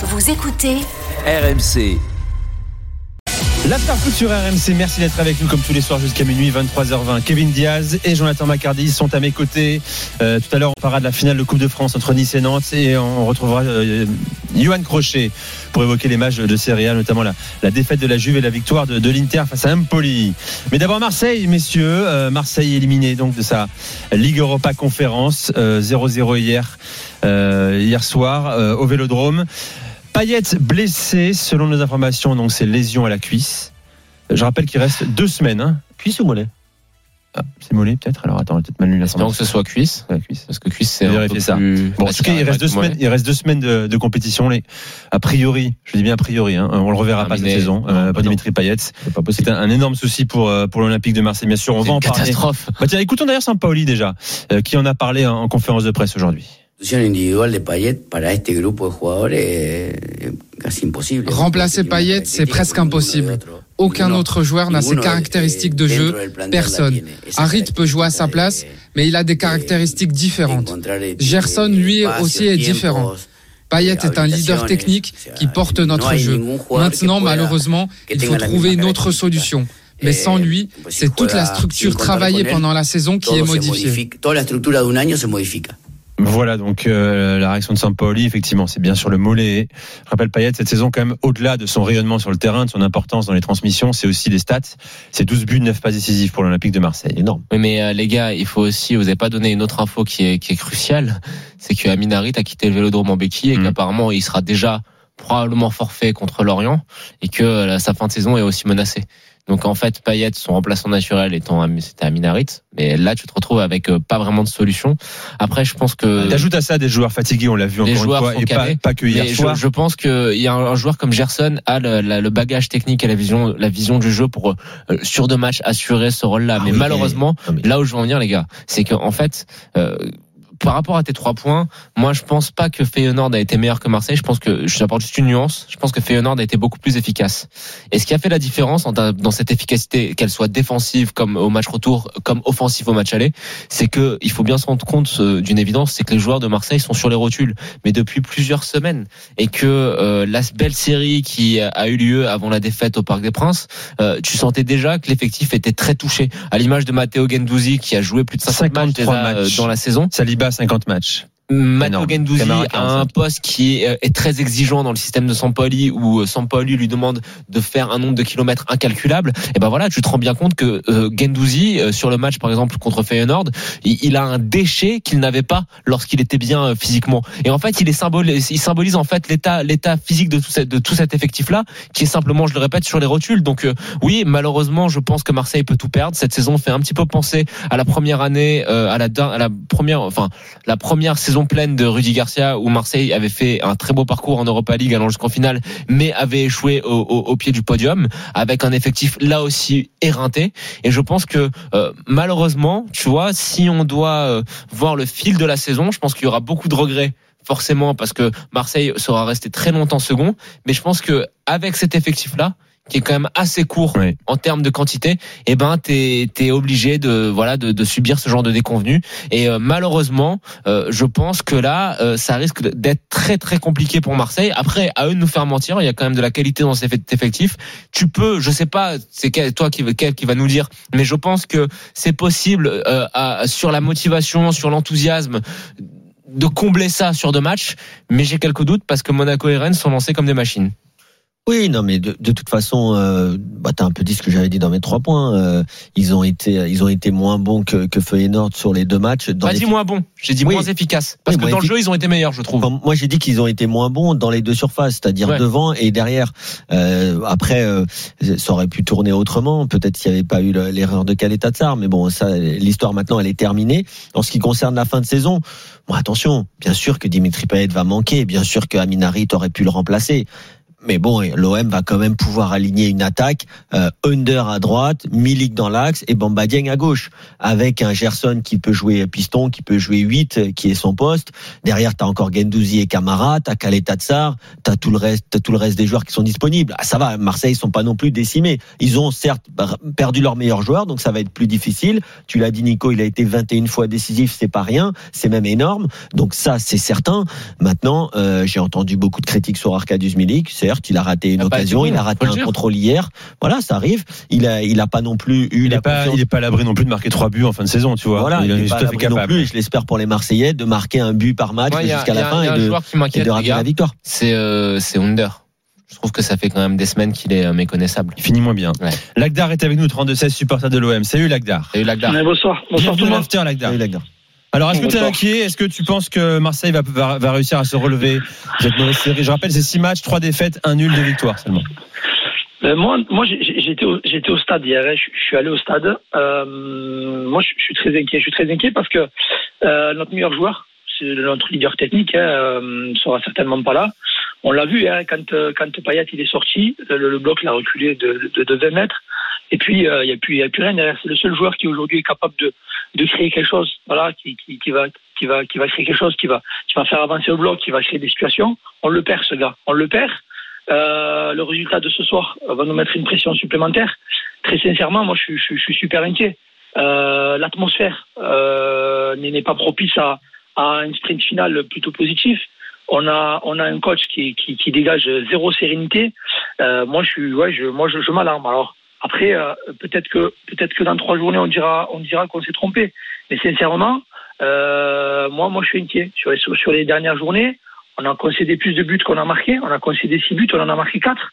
Vous écoutez RMC. L'Afterfoot sur RMC, merci d'être avec nous comme tous les soirs jusqu'à minuit, 23h20. Kevin Diaz et Jonathan Macardy sont à mes côtés. Euh, tout à l'heure, on parlera de la finale de Coupe de France entre Nice et Nantes et on retrouvera euh, Johan Crochet pour évoquer les matchs de Serie A, notamment la, la défaite de la Juve et la victoire de, de l'Inter face à Empoli. Mais d'abord Marseille, messieurs. Euh, Marseille éliminé donc de sa Ligue Europa Conférence, 0-0 hier, euh, hier soir euh, au Vélodrome. Payet blessé, selon nos informations, donc c'est lésion à la cuisse. Je rappelle qu'il reste deux semaines. Hein. Cuisse ou mollet? Ah, c'est mollet peut-être Alors attends, peut-être mal lu que ce soit cuisse. cuisse. Parce que cuisse, c'est vérifier peu ça. plus Bon, en tout cas, il reste deux semaines. Il reste deux semaines de, de compétition. Les, a priori, je dis bien a priori, hein, on le reverra pas cette Terminé. saison. Non, euh, bah pas. Dimitri Payet. C'est un, un énorme souci pour euh, pour l'Olympique de Marseille. Bien sûr, on va en une parler. catastrophe. Bah, tiens, écoutons d'ailleurs Sampaoli déjà, euh, qui en a parlé en, en conférence de presse aujourd'hui. Individual de Payet para este grupo de jugadores es casi imposible. Remplacer Payet, c'est presque impossible. Aucun autre joueur n'a ces caractéristiques de jeu. Personne. Harit peut jouer à sa place, mais il a des caractéristiques différentes. Gerson, lui aussi, est différent. Payet est un leader technique qui porte notre jeu. Maintenant, malheureusement, il faut trouver une autre solution. Mais sans lui, c'est toute la structure travaillée pendant la saison qui est modifiée. Toda la año se modifica. Voilà donc euh, la réaction de Sampaoli. Effectivement, c'est bien sur le mollet. Je rappelle Payet cette saison quand même au-delà de son rayonnement sur le terrain, de son importance dans les transmissions, c'est aussi des stats. C'est 12 buts, 9 passes décisives pour l'Olympique de Marseille. Énorme. Oui, mais euh, les gars, il faut aussi, vous avez pas donné une autre info qui est, qui est cruciale, c'est que Amin Harit a quitté le Vélodrome en béquille et Mhm. qu'apparemment il sera déjà probablement forfait contre l'Orient et que euh, sa fin de saison est aussi menacée. Donc en fait, Payet, son remplaçant naturel étant c'était Amin Harit, mais là tu te retrouves avec euh, pas vraiment de solution. Après, je pense que T'ajoutes à ça des joueurs fatigués, on l'a vu encore joueurs une fois, et pas, pas que hier soir. je, je pense qu'il y a un, joueur comme Gerson a le, la- le bagage technique et la vision, la vision du jeu pour euh, sur deux matchs assurer ce rôle-là. Ah mais oui, malheureusement, là où je veux en venir, les gars, c'est qu'en fait. euh, par rapport à tes trois points, moi je pense pas que Feyenoord a été meilleur que Marseille. Je pense que je t'apporte juste une nuance. Je pense que Feyenoord a été beaucoup plus efficace. Et ce qui a fait la différence dans cette efficacité, qu'elle soit défensive comme au match retour, comme offensive au match aller, c'est que il faut bien se rendre compte euh, d'une évidence, c'est que les joueurs de Marseille sont sur les rotules, mais depuis plusieurs semaines, et que euh, la belle série qui a eu lieu avant la défaite au Parc des Princes, euh, tu sentais déjà que l'effectif était très touché, à l'image de Matteo Gendouzi qui a joué plus de 50 matchs 53 déjà, euh, matchs. dans la saison. Saliba 50 matchs. Matteo. Gendouzi a un 45. poste qui est, euh, est très exigeant dans le système de Sampoli où euh, Sampoli lui demande de faire un nombre de kilomètres incalculable. Et ben voilà, tu te rends bien compte que euh, Gendouzi euh, sur le match par exemple contre Feyenoord, il, il a un déchet qu'il n'avait pas lorsqu'il était bien euh, physiquement. Et en fait, il est symbolise, il symbolise en fait l'état l'état physique de tout cette, de tout cet effectif là qui est simplement, je le répète, sur les rotules. Donc oui, malheureusement, je pense que Marseille peut tout perdre. Cette saison fait un petit peu penser à la première année, à la der- à la première, enfin la première saison pleine de Rudy Garcia où Marseille avait fait un très beau parcours en Europa League allant jusqu'en finale, mais avait échoué au, pied du podium avec un effectif là aussi éreinté. Et je pense que euh, malheureusement, tu vois, si on doit euh, voir le fil de la saison, je pense qu'il y aura beaucoup de regrets forcément parce que Marseille sera resté très longtemps second. Mais je pense que avec cet effectif là qui est quand même assez court Oui. en termes de quantité, eh ben t'es es obligé de voilà de, de subir ce genre de déconvenus. Et euh, malheureusement, euh, je pense que là, euh, ça risque d'être très très compliqué pour Marseille. Après, à eux de nous faire mentir, il y a quand même de la qualité dans cet effectif. Tu peux, je sais pas, c'est toi qui, quel qui va nous dire, mais je pense que c'est possible euh, à- sur la motivation, sur l'enthousiasme de combler ça sur deux matchs, mais j'ai quelques doutes parce que Monaco et Rennes sont lancés comme des machines. Oui, non, mais de, de toute façon, euh, bah, t'as un peu dit ce que j'avais dit dans mes trois points. Euh, ils ont été, ils ont été moins bons que, que Feyenoord sur les deux matchs. Dans Pas les dit moins bon, j'ai dit Oui. moins efficace. Parce Oui, que dans le jeu, ils ont été meilleurs, je trouve. Enfin, moi, j'ai dit qu'ils ont été moins bons dans les deux surfaces, c'est-à-dire Ouais. devant et derrière. Euh, après, euh, ça aurait pu tourner autrement. Peut-être s'il n'y avait pas eu le- l'erreur de Caleta Tsar, mais bon, ça, l'histoire maintenant, elle est terminée. En ce qui concerne la fin de saison, bon, attention, bien sûr que Dimitri Payet va manquer, bien sûr que Amin Harit aurait pu le remplacer. Mais bon, l'OM va quand même pouvoir aligner une attaque euh, under à droite, Milik dans l'axe et Bamba Dieng à gauche, avec un Gerson qui peut jouer piston, qui peut jouer 8, euh, qui est son poste. Derrière, tu as encore Gendouzi et Camara, tu as Kaleta Tsar, tu as tout le reste, as tout le reste des joueurs qui sont disponibles. Ah, ça va, Marseille sont pas non plus décimés. Ils ont certes perdu leur meilleur joueur, donc ça va être plus difficile. Tu l'as dit Nico, il a été 21 fois décisif, c'est pas rien, c'est même énorme. Donc ça, c'est certain. Maintenant, euh, j'ai entendu beaucoup de critiques sur Arkadiusz Milik. Certes, il a raté une occasion, il a raté un contrôle hier. Voilà, ça arrive. Il a, il a pas non plus eu il la est pas, il est pas à l'abri non plus de marquer trois buts en fin de saison, tu vois. Voilà, il, est, pas à l'abri non plus. Et je l'espère pour les Marseillais de marquer un but par match jusqu'à la fin et de, et de ramener la victoire. C'est, euh, c'est Under. Je trouve que ça fait quand même des semaines qu'il est euh, méconnaissable. Il finit moins bien. Ouais. Lagdar est avec nous, 32-16 supporter de l'OM. Salut Lagdar. Salut Lagdar. Bonsoir. Bonsoir tout le monde. Lagdar. Salut Lagdar. Alors, est-ce que tu es inquiet? Est-ce que tu penses que Marseille va, va, va, réussir à se relever cette mauvaise série? Je rappelle, c'est 6 matchs, 3 défaites, 1 nul de victoire seulement. Euh, moi, moi j'étais au, j'étais au stade hier. Hein. Je, je, suis allé au stade. Euh, moi, je, je, suis très inquiet. Je suis très inquiet parce que euh, notre meilleur joueur, notre leader technique, hein, euh, sera certainement pas là. On l'a vu hein, quand quand Payet il est sorti, le, le bloc l'a reculé de, de, de 20 mètres. Et puis il n'y a plus y a plus rien derrière. C'est le seul joueur qui aujourd'hui est capable de de créer quelque chose. Voilà, qui, qui, qui va qui va qui va créer quelque chose, qui va qui va faire avancer le bloc, qui va créer des situations. On le perd ce gars. On le perd. Euh, le résultat de ce soir va nous mettre une pression supplémentaire. Très sincèrement, moi, je, je, je suis super inquiet. Euh, L'atmosphère euh, n'est pas propice à, à une sprint finale plutôt positif. On a, on a un coach qui, qui, qui dégage zéro sérénité. Euh, moi, je ouais, je, moi, je, je m'alarme. Alors après, euh, peut-être que, peut-être que dans trois journées, on dira, on dira qu'on s'est trompé. Mais sincèrement, euh, moi, moi, je suis inquiet sur les, sur les dernières journées. On a concédé plus de buts qu'on a marqué. On a concédé six buts, on en a marqué quatre.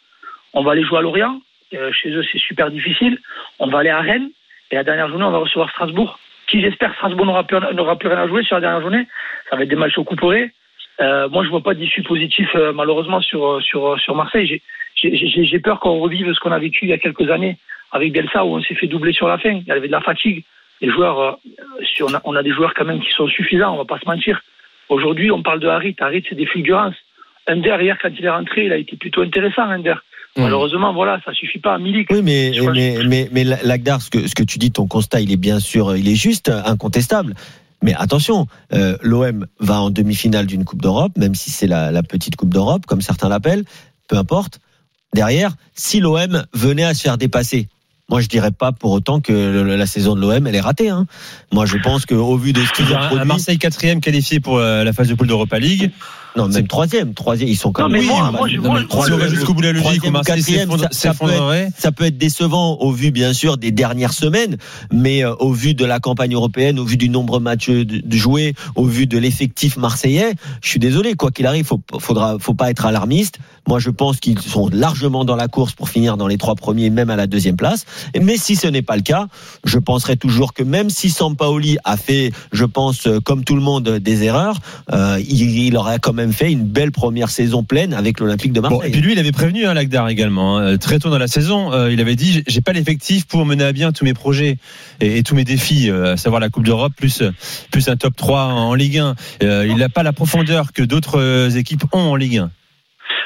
On va aller jouer à Lorient. Euh, chez eux, c'est super difficile. On va aller à Rennes. Et la dernière journée, on va recevoir Strasbourg. Qui, j'espère, Strasbourg n'aura plus, plus, rien à jouer sur la dernière journée. Ça va être des matchs au couperé. Euh, moi, je vois pas d'issue positive, euh, malheureusement, sur, sur, sur Marseille. Peur qu'on revive ce qu'on a vécu il y a quelques années avec Bielsa, où on s'est fait doubler sur la fin. Il y avait de la fatigue. Les joueurs, euh, on, a, on a des joueurs quand même qui sont suffisants, on va pas se mentir. Aujourd'hui, on parle de Harit. Harit, c'est des fulgurances. Under, hier, quand il est rentré, il a été plutôt intéressant, Under. Mmh. Malheureusement, voilà, ça suffit pas à Milik. Oui, mais, mais, mais, mais, Lagdar, ce que, ce que tu dis, ton constat, il est bien sûr, il est juste, incontestable. Mais attention, euh, l'OM va en demi-finale d'une Coupe d'Europe, même si c'est la, la petite Coupe d'Europe, comme certains l'appellent, peu importe. Derrière, si l'OM venait à se faire dépasser, moi, je dirais pas pour autant que la saison de l'OM elle est ratée. Hein. Moi, je pense qu'au vu de ce qu'ils ont produit, Marseille quatrième qualifié pour euh, la phase de poule d'Europa League. Non, même troisième, troisième, ils sont quand même. Jusqu'au bout de la logique. Ça, ça peut être décevant au vu, bien sûr, des dernières semaines, mais euh, au vu de la campagne européenne, au vu du nombre de matchs de joués, au vu de l'effectif marseillais, je suis désolé, quoi qu'il arrive, faut, faudra, faut pas être alarmiste. Moi, je pense qu'ils sont largement dans la course pour finir dans les trois premiers, même à la deuxième place. Mais si ce n'est pas le cas, je penserai toujours que même si Sampaoli a fait, je pense, euh, comme tout le monde, des erreurs, euh, il, il aurait quand même fait une belle première saison pleine avec l'Olympique de Marseille. Bon, et puis lui, il avait prévenu hein, Lagdar également. Hein, très tôt dans la saison, euh, il avait dit j'ai pas l'effectif pour mener à bien tous mes projets et, et tous mes défis, euh, à savoir la Coupe d'Europe plus plus un top 3 en Ligue 1. Euh, il n'a pas la profondeur que d'autres équipes ont en Ligue 1.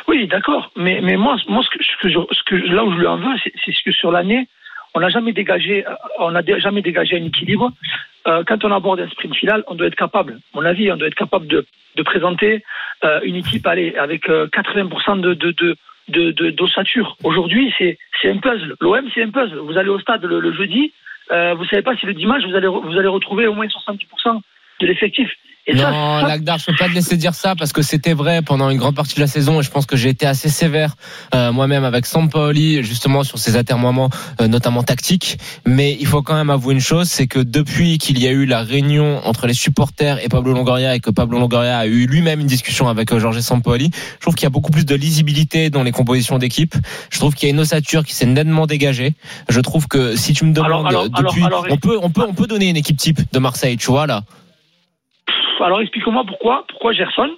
Oui, d'accord. Mais mais moi, moi ce que, ce que, je, ce que là où je lui en veux, c'est ce que sur l'année on n'a jamais dégagé, on n'a jamais dégagé un équilibre. Euh, quand on aborde un sprint final, on doit être capable, à mon avis, on doit être capable de, de présenter euh, une équipe allez, avec 80% de, de, de de d'ossature. Aujourd'hui, c'est c'est un puzzle. L'OM, c'est un puzzle. Vous allez au stade le, le jeudi, euh, vous savez pas si le dimanche vous allez vous allez retrouver au moins 70% de l'effectif. Et non, ça, Lagdar, je peux pas te laisser dire ça parce que c'était vrai pendant une grande partie de la saison et je pense que j'ai été assez sévère euh, moi-même avec Sampaoli justement sur ses atermoiements, euh, notamment tactiques. Mais il faut quand même avouer une chose, c'est que depuis qu'il y a eu la réunion entre les supporters et Pablo Longoria et que Pablo Longoria a eu lui-même une discussion avec euh, Georges Sampaoli, je trouve qu'il y a beaucoup plus de lisibilité dans les compositions d'équipe. Je trouve qu'il y a une ossature qui s'est nettement dégagée. Je trouve que si tu me demandes alors, alors, depuis, alors, on peut on peut on peut donner une équipe type de Marseille, tu vois là. Alors explique-moi pourquoi, pourquoi Gerson,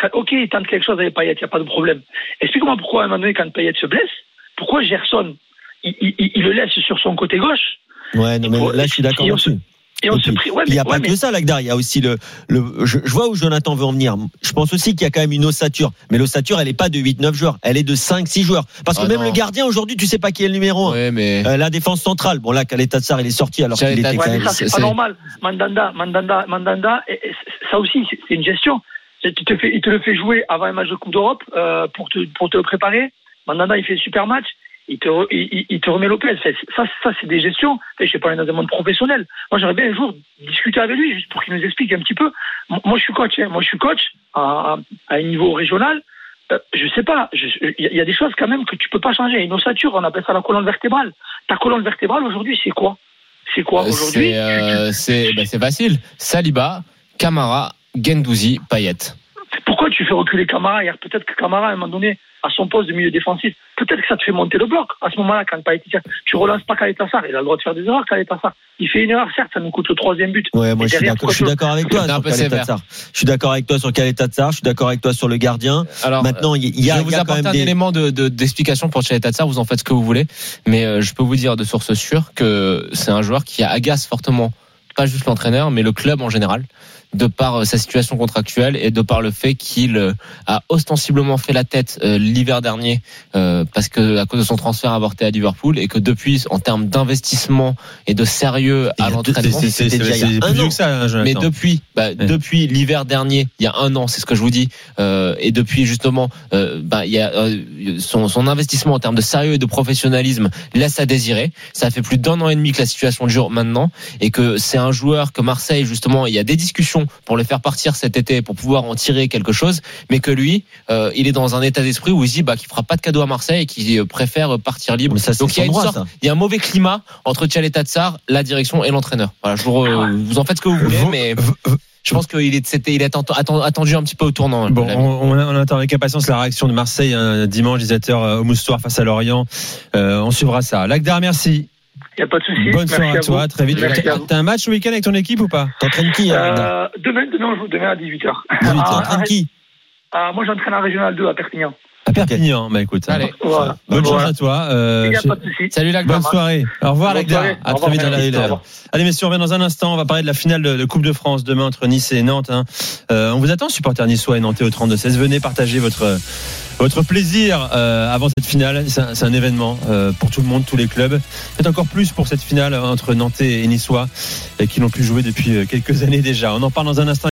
quand, ok, il tente quelque chose avec Payet, il n'y a pas de problème. Explique-moi pourquoi à un moment donné, quand Payet se blesse, pourquoi Gerson, il, il, il, le laisse sur son côté gauche? Ouais, non, mais là, je suis d'accord dessus. Et on se prie. Ouais, il n'y a mais- pas que ça, Lagdar. Il y a aussi le, le je, je vois où Jonathan veut en venir. Je pense aussi qu'il y a quand même une ossature. Mais l'ossature, elle n'est pas de 8-9 joueurs. Elle est de 5-6 joueurs. Parce que Ah même non. le gardien, aujourd'hui, tu sais pas qui est le numéro 1. Ouais, mais la défense centrale. Bon, là, Kaleta Tsar, il est sorti alors qu'il était Ouais, quand même. ça, c'est pas normal. Mandanda, Mandanda, Mandanda, et- et ça aussi, c'est une gestion. C'est- Tu te fais, il te le fait jouer avant un match de Coupe d'Europe euh, pour, te, pour te le préparer. Mandanda, il fait un super match. Il te, re- il, il- il te remet. Fait, Ça, ça c'est des gestions. Je sais pas, dans un monde professionnel. Moi, j'aurais bien un jour discuter avec lui, juste pour qu'il nous explique un petit peu. Moi, je suis coach. hein. Moi, je suis coach à, à un niveau régional. Euh, je sais pas. Il y, a- des choses quand même que tu peux pas changer. Une ossature, on appelle ça la colonne vertébrale. Ta colonne vertébrale aujourd'hui, c'est quoi? C'est quoi aujourd'hui? c'est euh, bah, c'est facile. Saliba, Camara, Gendouzi, Payet. Pourquoi tu fais reculer Camara? Hier Peut-être que Camara, à un moment donné, à son poste de milieu défensif, peut-être que ça te fait monter le bloc. À ce moment-là, quand pas été tu relances pas Kaleta Sarr. Il a le droit de faire des erreurs, Kaleta Sarr. Il fait une erreur, certes, ça nous coûte le troisième but. Ouais, moi je suis derrière, d'accord. Je suis pourquoi d'accord avec toi sur. Je suis d'accord avec toi sur Kaleta Tsar. Je suis d'accord avec toi sur le gardien. Alors, Maintenant, il y a, je vous quand apporter même un des. élément de de- d'explication pour vous en faites ce que vous voulez, mais euh, je peux vous dire de source sûre que c'est un joueur qui agace fortement, pas juste l'entraîneur, mais le club en général, de par euh, sa situation contractuelle et de par le fait qu'il euh, a ostensiblement fait la tête euh, l'hiver dernier parce que à cause de son transfert avorté à Liverpool et que depuis, en termes d'investissement et de sérieux à l'entraînement, C'est plus que ça, hein, Jonathan. mais depuis, bah, depuis l'hiver dernier, il y a un an, c'est ce que je vous dis, euh, et depuis justement, euh, bah, il y a euh, son, son investissement en termes de sérieux et de professionnalisme laisse à désirer. Ça fait plus d'un an et demi que la situation dure maintenant, et que c'est un joueur que Marseille justement, il y a des discussions pour le faire partir cet été pour pouvoir en tirer quelque chose, mais que lui, euh, il est dans un état d'esprit où il se dit bah, qu'il fera pas de cadeau à Marseille et qu'il euh, préfère partir libre. Ça, Donc il y a une droit, sorte, ça. il y a un mauvais climat entre Tchaleta Tsar, la direction et l'entraîneur. Voilà, je vous, vous en faites ce que vous voulez, Vous- mais je pense qu'il est, c'était, il est atten- atten- attendu un petit peu au tournant. Bon, l'ami. on, attend avec impatience la réaction de Marseille un dimanche 17h au Moustoir face à Lorient. Euh, on suivra ça. Lagdar, merci. Il n'y a pas de souci. Bonne soirée à toi. Très vite. T'as un match ce week-end avec ton équipe ou pas T'entraînes qui hein, Euh, demain, demain, demain à 18h. David, Ah, T'entraînes qui Ah, moi, j'entraîne en Régional 2 à Perpignan. À Perpignan. Bah écoute. Allez. Voilà. Bonne chance à toi. Euh. Salut Lagdar. Bonne soirée. Au revoir Lagdar. À très vite dans. Allez messieurs, on revient dans un instant. On va parler de la finale de, de Coupe de France demain entre Nice et Nantes. hein. Euh, on vous attend, supporters niçois et nantais au 32-16. Venez partager votre votre plaisir euh, avant cette finale. C'est un, événement euh, pour tout le monde, tous les clubs. Peut-être encore plus pour cette finale entre Nantais et Niçois qui n'ont plus joué depuis quelques années déjà. On en parle dans un instant.